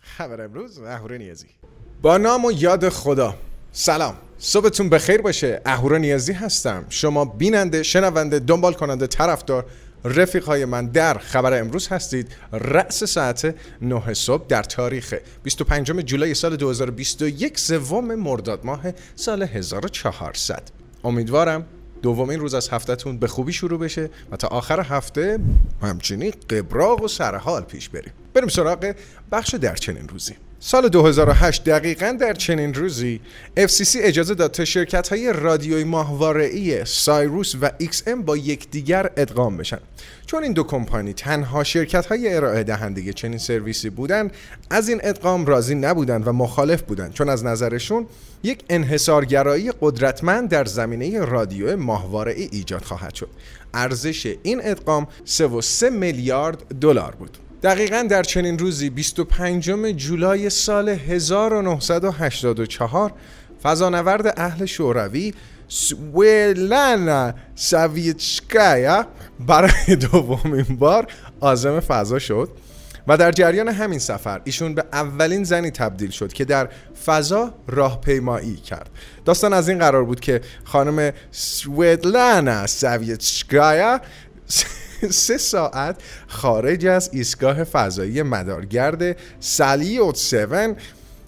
خبر امروز اهورا نیازی با نام و یاد خدا. سلام. صبحتون بخیر باشه. اهورا نیازی هستم. شما بیننده شنونده دنبال کننده طرفدار رفیقای من در خبر امروز هستید. رأس ساعت 9 صبح در تاریخ 25 جولای سال 2021 سوم مرداد ماه سال 1400 امیدوارم دومین روز از هفتهتون به خوبی شروع بشه و تا آخر هفته همچنین قبراق و سرحال پیش بریم. بریم سراغ بخش در چنین روزی. سال 2008 دقیقا در چنین روزی FCC اجازه داد تا شرکت های رادیوی ماهواره‌ای سایروس و XM با یکدیگر ادغام بشن. چون این دو کمپانی تنها شرکت های ارائه دهنده چنین سرویسی بودند از این ادغام راضی نبودند و مخالف بودند. چون از نظرشون یک انحصارگرایی قدرتمند در زمینه رادیو ماهواره ای ایجاد خواهد شد. ارزش این ادغام 3.3 میلیارد دلار بود. دقیقا در چنین روزی 25 جولای سال 1984 فضانورد اهل شوروی سویلنا سویتشکایا برای دومین بار آزم فضا شد و در جریان همین سفر ایشون به اولین زنی تبدیل شد که در فضا راهپیمایی کرد. داستان از این قرار بود که خانم سویدلانا سویتشکایا سه ساعت خارج از ایستگاه فضایی مدارگرد سالیوت 7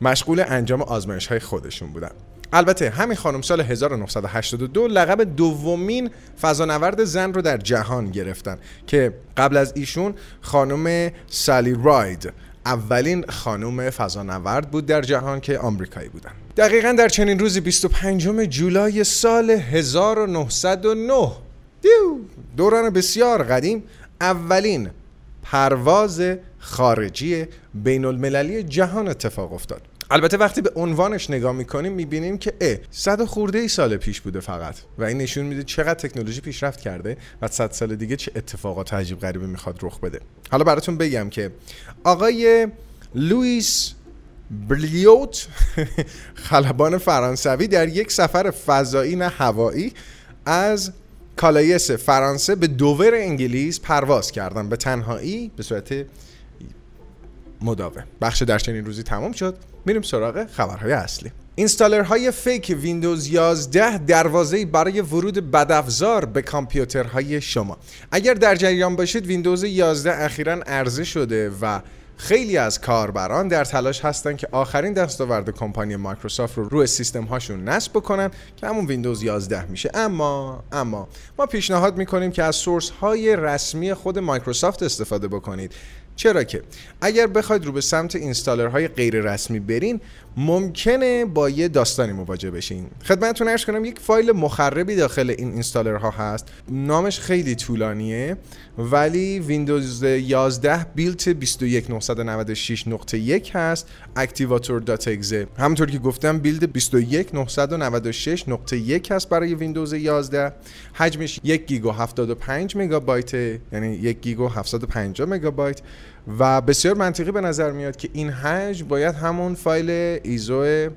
مشغول انجام آزمایش های خودشون بودن. البته همین خانم سال 1982 لقب دومین فضانورد زن رو در جهان گرفتن که قبل از ایشون خانم سالی راید اولین خانم فضانورد بود در جهان که آمریکایی بودن. دقیقا در چنین روزی 25 جولای سال 1909 دوران بسیار قدیم اولین پرواز خارجی بین المللی جهان اتفاق افتاد. البته وقتی به عنوانش نگاه می‌کنیم می‌بینیم که اه صد خورده ای سال پیش بوده فقط. و این نشون میده چقدر تکنولوژی پیشرفت کرده و صد سال دیگه چه اتفاقات عجیب غریبه می‌خواد رخ بده. حالا براتون بگم که آقای لوئیس بلریوت خلبان فرانسوی در یک سفر فضایی نه هوایی از کالایس فرانسه به دوور انگلیس پرواز کردن. به تنهایی به صورت مداوم. بخش در چنین روزی تمام شد. میریم سراغ خبرهای اصلی. installer های fake ویندوز 11 دروازه برای ورود بدافزار به کامپیوترهای شما. اگر در جریان باشید ویندوز 11 اخیرا عرضه شده و خیلی از کاربران در تلاش هستند که آخرین دستاورد کمپانی مایکروسافت رو روی سیستم هاشون نصب بکنن که همون ویندوز 11 میشه. اما اما ما پیشنهاد می‌کنیم که از source های رسمی خود مایکروسافت استفاده بکنید. چرا که اگر بخواید رو به سمت installer های غیر رسمی برین ممکنه با یه داستانی مواجه بشین. خدمتتون عرض کنم یک فایل مخربی داخل این installer ها هست. نامش خیلی طولانیه ولی ویندوز 11 build 21996.1 هست. activator.exe همونطور که گفتم build 21996.1 هست برای ویندوز 11 حجمش 1 گیگ و 75 مگابایت یعنی 1 گیگ و 750 مگابایت. و بسیار منطقی به نظر میاد که این حجم باید همون فایل ISO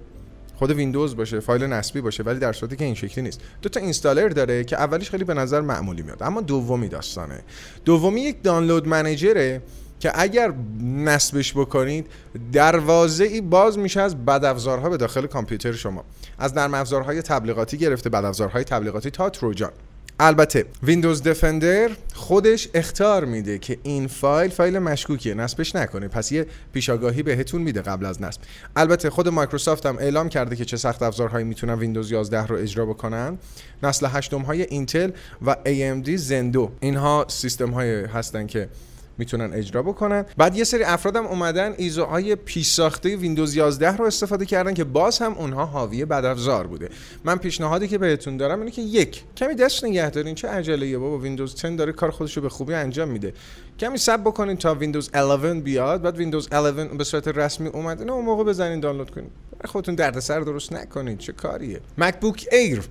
خود ویندوز باشه فایل نصبی باشه ولی در صورتی که این شکلی نیست. دو تا installer داره که اولیش خیلی به نظر معمولی میاد اما دومی داستانه. دومی یک download manager ه که اگر نصبش بکنید دروازه ای باز میشه از بدافزارها به داخل کامپیوتر شما. از نرم افزارهای تبلیغاتی گرفته بدافزارهای تبلیغاتی تا تروجان. البته Windows Defender خودش اخطار میده که این فایل فایل مشکوکیه. نصبش نکنه. پس یه پیشاگاهی بهتون میده قبل از نصب. البته خود مایکروسافت هم اعلام کرده که چه سخت افزارهایی می‌تونن ویندوز 11 رو اجرا بکنن. نسل هشتم های اینتل و AMD Zen 2. اینها سیستم های هستن که می‌تونن اجرا بکنن. بعد یه سری افرادم اومدن ISO های پیش ساخته ویندوز 11 رو استفاده کردن که باز هم اونها حاوی بدافزار بوده. من پیشنهادی که بهتون دارم اینه که یک کمی دست نگه دارین. چه عجله بابا ویندوز 10 داره کار خودش رو به خوبی انجام میده. کمی صبر بکنین تا ویندوز 11 بیاد بعد ویندوز 11 به صورت رسمی اومد نه اون موقع بزنین دانلود کنین. خودتون دردسر درست نکنین چه کاریه. MacBook Air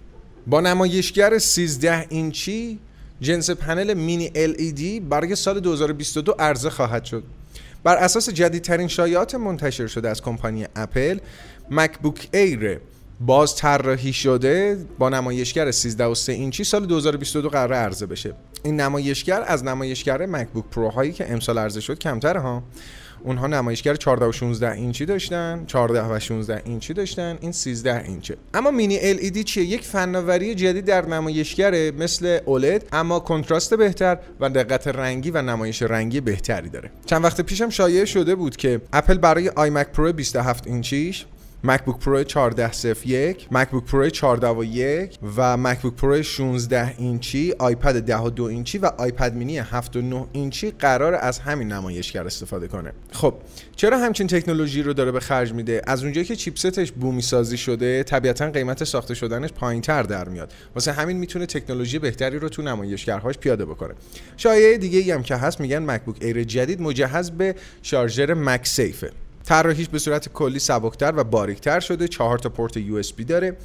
با نمایشگر 13 اینچی جنس پنل mini LED برای سال 2022 عرضه خواهد شد. بر اساس جدیدترین شایعات منتشر شده از کمپانی اپل MacBook Air باز طراحی شده با نمایشگر 13 و 3 اینچی سال 2022 قراره عرضه بشه. این نمایشگر از نمایشگر MacBook Pro هایی که امسال عرضه شد کمتره ها. اونها نمایشگر 14 و 16 اینچی داشتن 14 و 16 اینچی داشتن این 13 اینچه. اما mini LED چیه؟ یک فناوری جدید در نمایشگر مثل OLED اما کنتراست بهتر و دقت رنگی و نمایش رنگی بهتری داره. چند وقت پیشم شایعه شده بود که اپل برای iMac Pro 27 اینچیش MacBook Pro 1401 MacBook Pro 14 و 1 و MacBook Pro 16 اینچی iPad 10 و 2 اینچی و iPad mini 7 و 9 اینچی قراره از همین نمایشگر استفاده کنه. خب چرا همچین تکنولوژی رو داره به خرج میده؟ از اونجایی که chipset ش بومی سازی شده طبیعتا قیمت ساخته شدنش پایینتر در میاد. واسه همین می‌تونه تکنولوژی بهتری رو تو نمایشگرهاش پیاده بکنه. شایعه دیگه ای هم که هست میگن MacBook Air جدید مجهز به شارژر MagSafe ه طراحیش به صورت کلی سبکتر و باریکتر شده. چهار تا پورت USB داره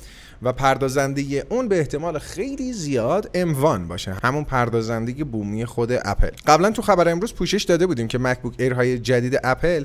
و پردازنده اون به احتمال خیلی زیاد M1 باشه. همون پردازنده بومی خود اپل. قبلا تو خبر امروز پوشش داده بودیم که MacBook Air های جدید اپل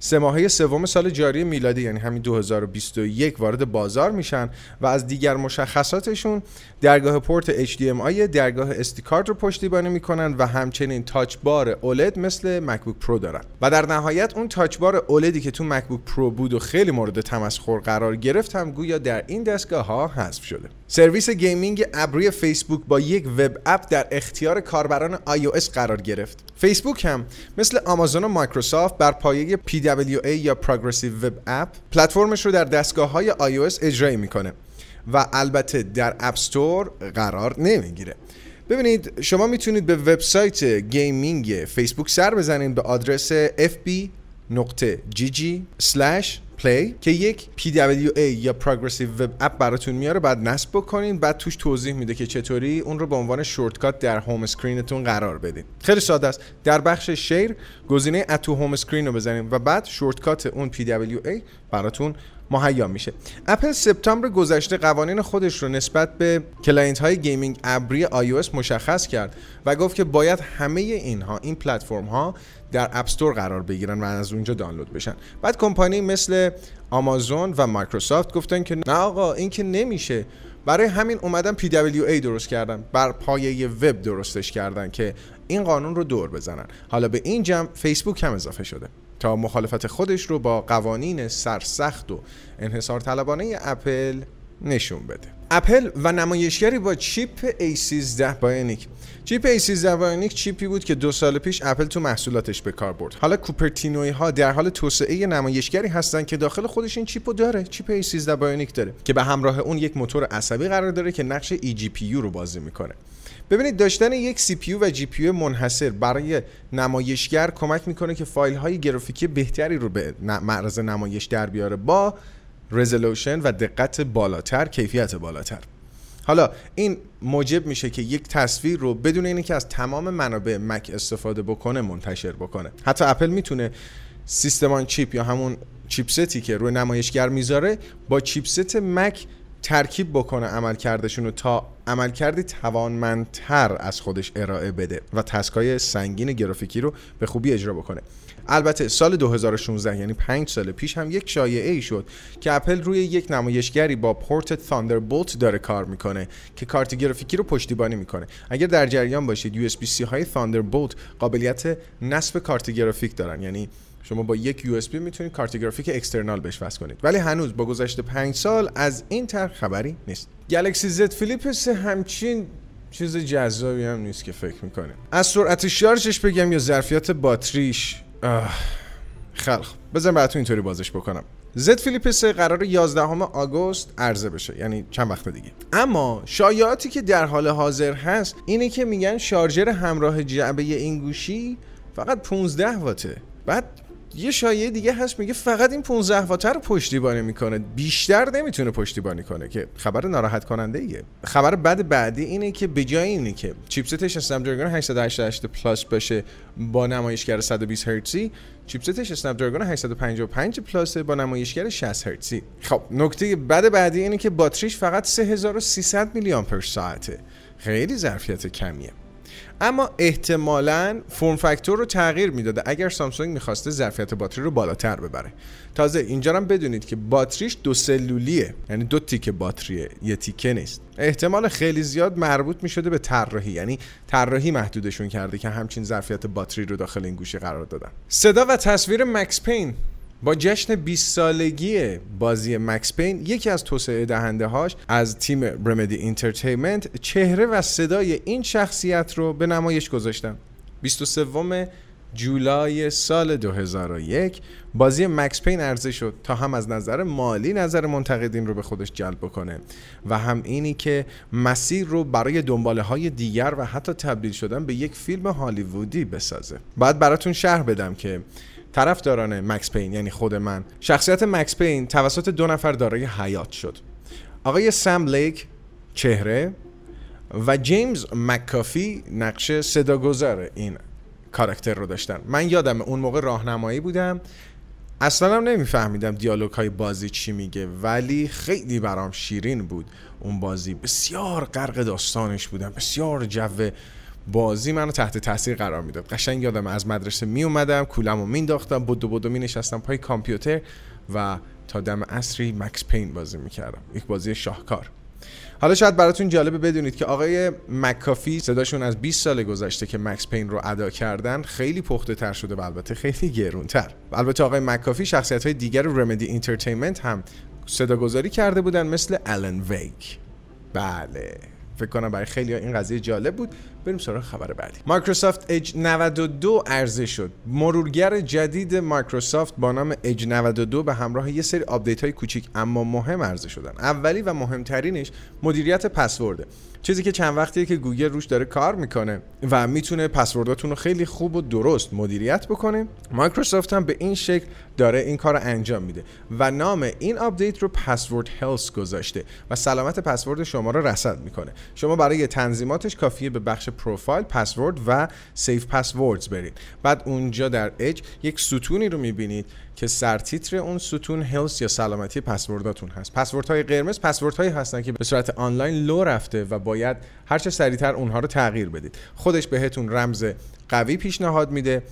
سه ماهه سوم سال جاری میلادی یعنی همین 2021 وارد بازار میشن و از دیگر مشخصاتشون درگاه پورت HDMI درگاه SD کارت رو پشتیبانی می‌کنن و همچنین Touch Bar OLED مثل MacBook Pro دارن. و در نهایت اون Touch Bar OLED ی که تو MacBook Pro بود و خیلی مورد تمسخر قرار گرفت هم گویا در این دستگاه ها حذف شده. سرویس gaming ابری فیسبوک با یک web app در اختیار کاربران iOS قرار گرفت. فیسبوک هم مثل آمازون و مایکروسافت بر پایه PWA یا Progressive Web App پلتفرمش رو در دستگاه های iOS اجرایی می‌کنه و البته در App Store قرار نمی‌گیره. ببینید شما می‌تونید به وبسایت gaming فیسبوک سر بزنید به آدرس fb.gg play که یک PWA یا Progressive Web App براتون میاره. بعد نصب بکنین بعد توش توضیح میده که چطوری اون رو به عنوان shortcut در home screen تون قرار بدین. خیلی ساده است. در بخش share گزینه add to home screen رو بزنین و بعد shortcut اون PWA براتون مهیا میشه. اپل سپتامبر گذشته قوانین خودش رو نسبت به client های gaming ابری iOS مشخص کرد و گفت که باید همه اینها این پلتفرم ها در App Store قرار بگیرن و از اونجا دانلود بشن. بعد کمپانی مثل آمازون و مایکروسافت گفتن که نه آقا این که نمیشه. برای همین اومدن PWA درست کردن بر پایه وب درستش کردن که این قانون رو دور بزنن. حالا به این جمع فیسبوک هم اضافه شده. تا مخالفت خودش رو با قوانین سرسخت و انحصار طلبانه اپل نشون بده. اپل و نمایشگری با چیپ A13 Bionic. چیپ A13 Bionic چیپی بود که دو سال پیش اپل تو محصولاتش به کار برد. حالا کوپرتینوی ها در حال توسعه نمایشگری هستن که داخل خودش این چیپو داره. چیپ A13 Bionic داره که به همراه اون یک موتور عصبی قرار داره که نقش eGPU رو بازی می‌کنه. ببینید داشتن یک CPU و GPU منحصر برای نمایشگر کمک می‌کنه که فایل های گرافیکی بهتری رو به معرض نمایش در بیاره با رزولوشن و دقت بالاتر کیفیت بالاتر. حالا این موجب میشه که یک تصویر رو بدون اینکه از تمام منابع مک استفاده بکنه منتشر بکنه. حتی اپل می‌تونه سیستمان چیپ یا همون چیپستی که روی نمایشگر می‌ذاره با چیپست مک ترکیب بکنه عملکردشون رو تا عملکردی توانمندتر از خودش ارائه بده و task ای سنگین گرافیکی رو به خوبی اجرا بکنه. البته سال 2016 یعنی 5 سال پیش هم یک شایعه ای شد که اپل روی یک نمایشگری با پورت Thunderbolt داره کار می‌کنه که کارت گرافیکی رو پشتیبانی می‌کنه. اگر در جریان باشید USB-C های Thunderbolt قابلیت نصب کارت گرافیک دارن. یعنی شما با یک USB می‌تونید کارت گرافیک external بهش وصل کنید. ولی هنوز با گذشته 5 سال از این طرح خبری نیست. Galaxy Z Flip همچین چیز جذابی هم نیست که فکر می‌کنه. از سرعت شارژش بگم یا ظرفیت باتریش. خب. بذار براتون اینطوری بازش بکنم. Z Flip 3 قراره 11 آگوست عرضه بشه یعنی چند وقت دیگه. اما شایعاتی که در حال حاضر هست اینه که میگن شارژر همراه جعبه این گوشی فقط 15 واته. بعد یه شایعه دیگه هست میگه فقط این 15 وات رو پشتیبانی می‌کنه. بیشتر نمی‌تونه پشتیبانی کنه که خبر ناراحت کننده ایه خبر بعد بعدی اینه که به جای اینه که chipset ش Snapdragon 888 Plus باشه با نمایشگر 120 هرتزی چیپستش اسنپ دراگون 855 پلاس با نمایشگر 60 هرتزی خب نکته بعد بعدی اینه که باتریش فقط 3300 میلی آمپر ساعته. خیلی ظرفیت کمیه. اما احتمالا فرم فاکتور رو تغییر می‌داده اگر سامسونگ می‌خواسته ظرفیت باتری رو بالاتر ببره. تازه اینجا هم بدونید که باتریش دو سلولیه یعنی دو تیکه باتریه یه تیکه نیست. احتمال خیلی زیاد مربوط می‌شده به طراحی یعنی طراحی محدودشون کرده که همچین ظرفیت باتری رو داخل این گوشی قرار دادن. صدا و تصویر Max Payne. با جشن 20 سالگی بازی Max Payne یکی از توسعه دهنده هاش از تیم Remedy Entertainment چهره و صدای این شخصیت رو به نمایش گذاشتن. 23 جولای سال 2001 بازی Max Payne عرضه شد تا هم از نظر مالی نظر منتقدین رو به خودش جلب بکنه و هم اینی که مسیر رو برای دنباله های دیگر و حتی تبدیل شدن به یک فیلم هالیوودی بسازه. باید براتون شهر بدم که طرفداران مکس پین یعنی خود من. شخصیت مکس پین توسط دو نفر دارای حیات شد. آقای سم لیک چهره و جیمز مکافی نقش صداگذار این کاراکتر رو داشتن. من یادم اون موقع راهنمایی بودم. اصلا هم نمیفهمیدم دیالوگ های بازی چی میگه ولی خیلی برام شیرین بود اون بازی. بسیار غرق داستانش بودم بسیار جو بازی منو تحت تاثیر قرار می‌داد. قشنگ یادم از مدرسه می اومدم کوله‌مو مینداختم بدو بدو می نشستم پای کامپیوتر و تا دم عصری Max Payne بازی می‌کردم. یک بازی شاهکار. حالا شاید براتون جالبه بدونید که آقای مکافی صداشون از 20 سال گذشته که Max Payne رو ادا کردن خیلی پخته تر شده و البته خیلی گرونتر. البته آقای مکافی شخصیت های دیگر Remedy Entertainment هم صداگذاری کرده بودن مثل Alan Wake بله. فکر کنم برای خیلی این قضیه جالب بود. بریم سراغ خبر بعدی. مایکروسافت اج 92 عرضه شد. مرورگر جدید مایکروسافت با نام اج 92 به همراه یه سری آپدیت های کوچیک اما مهم عرضه شدن. اولی و مهمترینش مدیریت پسورده. چیزی که چند وقتیه که گوگل روش داره کار می‌کنه و می‌تونه پسورداتون رو خیلی خوب و درست مدیریت بکنه. مایکروسافت هم به این شکل داره این کار رو انجام میده و نام این آپدیت رو Password Health گذاشته و سلامت پسورد شما رو رصد می‌کنه. شما برای تنظیماتش کافیه به بخش پروفایل پسورد و saved passwords برید. بعد اونجا در اج یک ستونی رو می‌بینید. که سرتیتر اون ستون health یا سلامتی پسورداتون هست. پسوردهای قرمز پسوردهایی هستن که به صورت آنلاین لو رفته و باید هر چه سریعتر اونها رو تغییر بدید. خودش بهتون رمز قوی پیشنهاد میده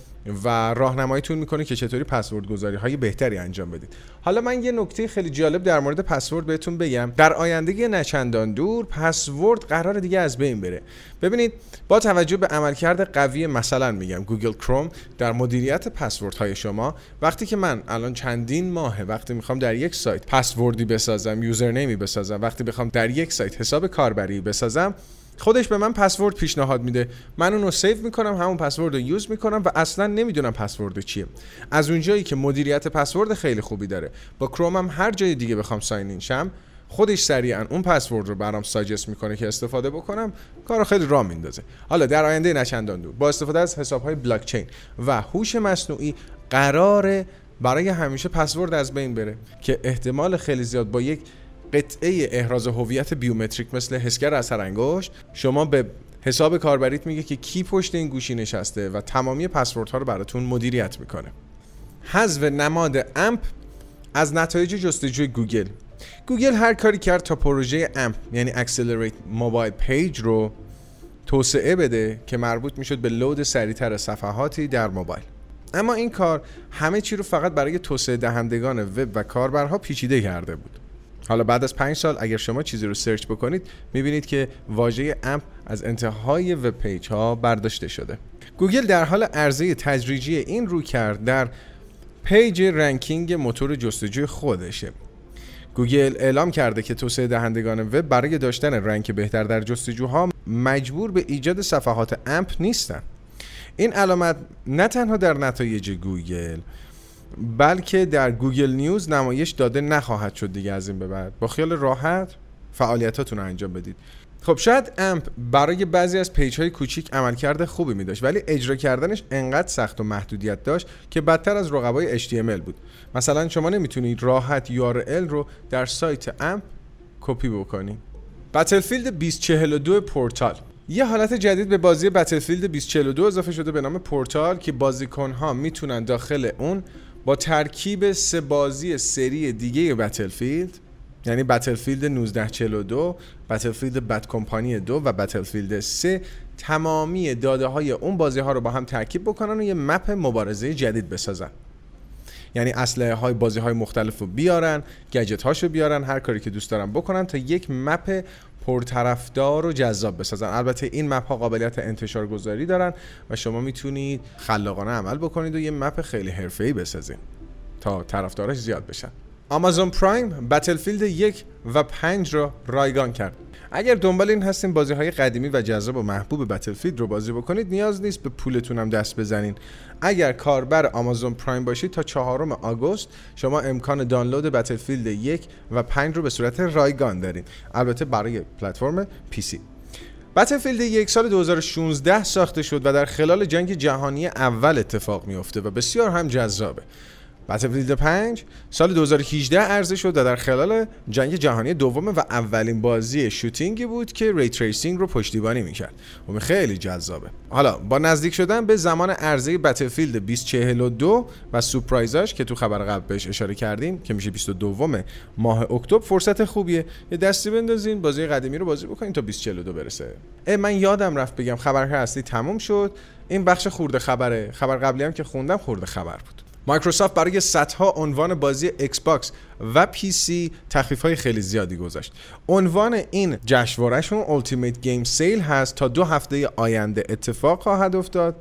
و راهنماییتون می‌کنه که چطوری پسورد گذاری های بهتری انجام بدید. حالا من یه نکته خیلی جالب در مورد پسورد بهتون بگم. در آینده نچندان دور پسورد قرار دیگه از بین بره. ببینید با توجه به عملکرد قوی مثلا میگم گوگل کروم در مدیریت پسورد های شما وقتی که من الان چندین ماهه وقتی می‌خوام در یک سایت پسوردی بسازم یوزرنیمی بسازم وقتی بخوام در یک سایت حساب کاربری بسازم خودش به من پسورد پیشنهاد میده. من اونو save می‌کنم همون پسورد رو use می‌کنم و اصلا نمی‌دونم پسورد چیه. از اونجایی که مدیریت پسورد خیلی خوبی داره. با کرومم هر جای دیگه بخوام sign in شم خودش سریعا اون پسورد رو برام suggest می‌کنه که استفاده بکنم کارو خیلی راه میندازه. حالا در آینده نچندان دور با استفاده از حساب های بلاک چین و هوش مصنوعی قرار برای همیشه پسورد از بین بره. که احتمال خیلی زیاد با یک قطعه احراز هویت بیومتریک مثل حسگر اثر انگشت شما به حساب کاربریت میگه که کی پشت این گوشی نشسته و تمامی پسوردها رو براتون مدیریت می‌کنه. حذف نماد AMP از نتایج جستجوی گوگل. گوگل هر کاری کرد تا پروژه AMP یعنی Accelerate Mobile Page رو توسعه بده که مربوط می‌شد به load سریعتر صفحاتی در موبایل. اما این کار همه چی رو فقط برای توسعه دهندگان وب و کاربرها پیچیده کرده بود. حالا بعد از پنج سال اگر شما چیزی رو search بکنید می‌بینید که واژه AMP از انتهای web page ها برداشته شده. گوگل در حال عرضه تدریجی این رویکرد در page ranking موتور جستجوی خودشه. گوگل اعلام کرده که توسعه دهندگان وب برای داشتن rank بهتر در جستجوها مجبور به ایجاد صفحات AMP نیستن. این علامت نه تنها در نتایج گوگل بلکه در گوگل نیوز نمایش داده نخواهد شد دیگه از این به بعد. با خیال راحت فعالیتاتون رو انجام بدید. خب شاید AMP برای بعضی از page های کوچیک عملکرد خوبی می داشت ولی اجرا کردنش انقدر سخت و محدودیت داشت که بدتر از رقبای HTML بود. مثلا شما نمی‌تونید راحت URL رو در سایت AMP کپی بکنید. بتلفیلد 2042 پورتال. یه حالت جدید به بازی بتلفیلد 2042 اضافه شده به نام پورتال که بازیکن ها می‌تونن داخل اون با ترکیب سه بازی سری دیگه بتلفیلد یعنی بتلفیلد 1942 بتلفیلد بد کمپانی 2 و بتلفیلد 3 تمامی داده های اون بازی ها رو با هم ترکیب بکنن و یه مپ مبارزه جدید بسازن. یعنی اسلحه های بازی های مختلف رو بیارن گجت هاشو بیارن هر کاری که دوست دارن بکنن تا یک مپ پرطرفدار و جذاب بسازن. البته این مپ ها قابلیت انتشار گذاری دارن و شما می‌تونید خلاقانه عمل بکنید و یه map خیلی حرفه‌ای بسازید تا طرفداراش زیاد بشن. آمازون پرایم بتلفیلد یک و پنج رو رایگان کرد. اگر دنبال این هستین بازی های قدیمی و جذاب و محبوب بتلفیلد رو بازی بکنید نیاز نیست به پولتون هم دست بزنین. اگر کاربر آمازون پرایم باشید تا چهارم آگوست شما امکان دانلود بتلفیلد یک و پنج رو به صورت رایگان دارین. البته برای پلتفرم پی سی. بتلفیلد یک سال 2016 ساخته شد و در خلال جنگ جهانی اول اتفاق میافته و بسیار هم جذابه. بتلفیلد 5 سال 2018 عرضه شد و در خلال جنگ جهانی دوم و اولین بازی shooting ی بود که ray tracing رو پشتیبانی می‌کرد. و خیلی جذابه. حالا با نزدیک شدن به زمان عرضه بتلفیلد 2042 و سورپرایزاش که تو خبر قبل بهش اشاره کردیم که میشه 22 ماه اکتبر فرصت خوبیه. یه دستی بندازین بازی قدیمی رو بازی بکنین تا 2042 برسه. من یادم رفت بگم خبر اصلی تموم شد. این بخش خورده خبره. خبر قبلی هم که خوندم خورده خبر بود. مایکروسافت برای صدها عنوان بازی ایکس باکس و پی سی تخفیف های خیلی زیادی گذاشت. عنوان این جشنوارهشون Ultimate Game Sale هست تا دو هفته آینده اتفاق خواهد افتاد.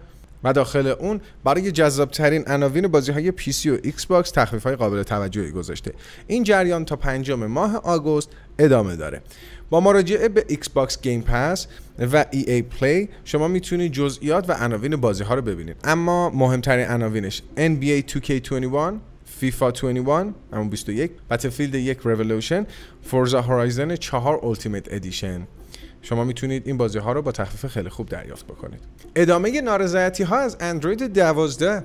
و داخل اون برای جذابترین عناوین بازی های پی سی و ایکس باکس تخفیف های قابل توجهی گذاشته. این جریان تا پنجم ماه آگوست ادامه داره. با مراجعه به ایکس باکس گیم پس و EA Play شما می‌تونید جزئیات و عناوین بازی ها رو ببینید. اما مهمترین عناوینش NBA 2K21 فیفا 21 همون 21 بتلفیلد یک رولوشن فورزا هورایزن 4 اولتیمیت ادیشن شما می‌تونید این بازی ها رو با تخفیف خیلی خوب دریافت بکنید. ادامه نارضایتی ها از اندروید 12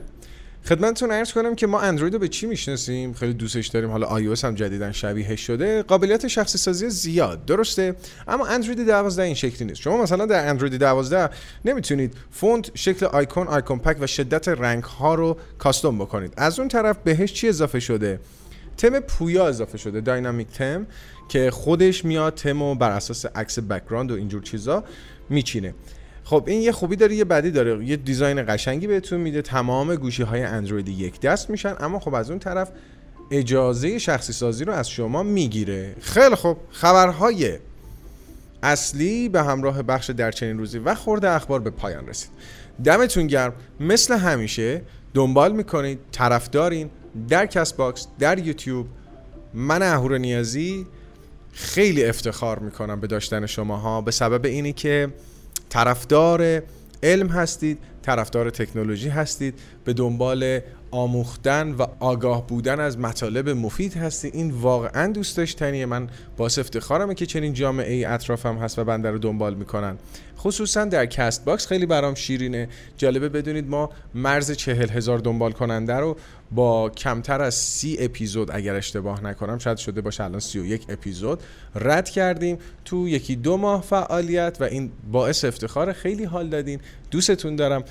خدمتتون عرض کنم که ما اندروید رو به چی می‌شناسیم؟ خیلی دوستش داریم. حالا آی هم جدیدا شبیه شده. قابلیت شخصی سازی زیاد. درسته. اما اندروید 12 این شکلی نیست. شما مثلا در اندروید 12 نمی‌تونید فونت شکل آیکون icon pack و شدت رنگ ها رو custom بکنید. از اون طرف بهش چی اضافه شده؟ تم پویا اضافه شده. dynamic theme. که خودش میاد تم و بر اساس عکس background و اینجور چیزا میچینه. خب این یه خوبی داره یه بدی داره. یه design قشنگی بهتون میده. تمام گوشی های اندروید یک دست میشن اما خب از اون طرف اجازه شخصی سازی رو از شما می‌گیره. خیلی خب خبرهای اصلی به همراه بخش در چنین روزی و خورده اخبار به پایان رسید. دمتون گرم. مثل همیشه دنبال می‌کنید طرفدارین در کست باکس در یوتیوب. من اهور نیازی خیلی افتخار می‌کنم به داشتن شماها به سبب اینی که طرفدار علم هستید طرفدار تکنولوژی هستید به دنبال آموختن و آگاه بودن از مطالب مفید هستید این واقعا دوست داشتنیه. من باعث افتخارمه که چنین جامعه ای اطرافم هست و بنده رو دنبال می‌کنن. خصوصا در کست باکس خیلی برام شیرینه. جالبه بدونید ما مرز چهل هزار دنبال کننده رو با کمتر از سی اپیزود اگر اشتباه نکنم شاید شده باشه الان سی و یک اپیزود رد کردیم. تو یکی دو ماه فعالیت و این باعث افتخار خیلی حال دادین. دوستتون دارم.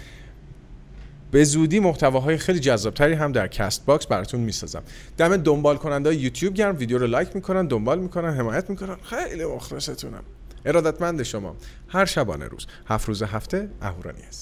به زودی محتواهای خیلی جذابتری هم در Castbox براتون می‌سازم. دم دنبال کننده یوتیوب گرم ویدیو رو لایک می‌کنن دنبال می‌کنن حمایت می‌کنن. خیلی مخلصتونم. ارادتمند شما. هر شبانه روز. هفت روز هفته اهورانی هست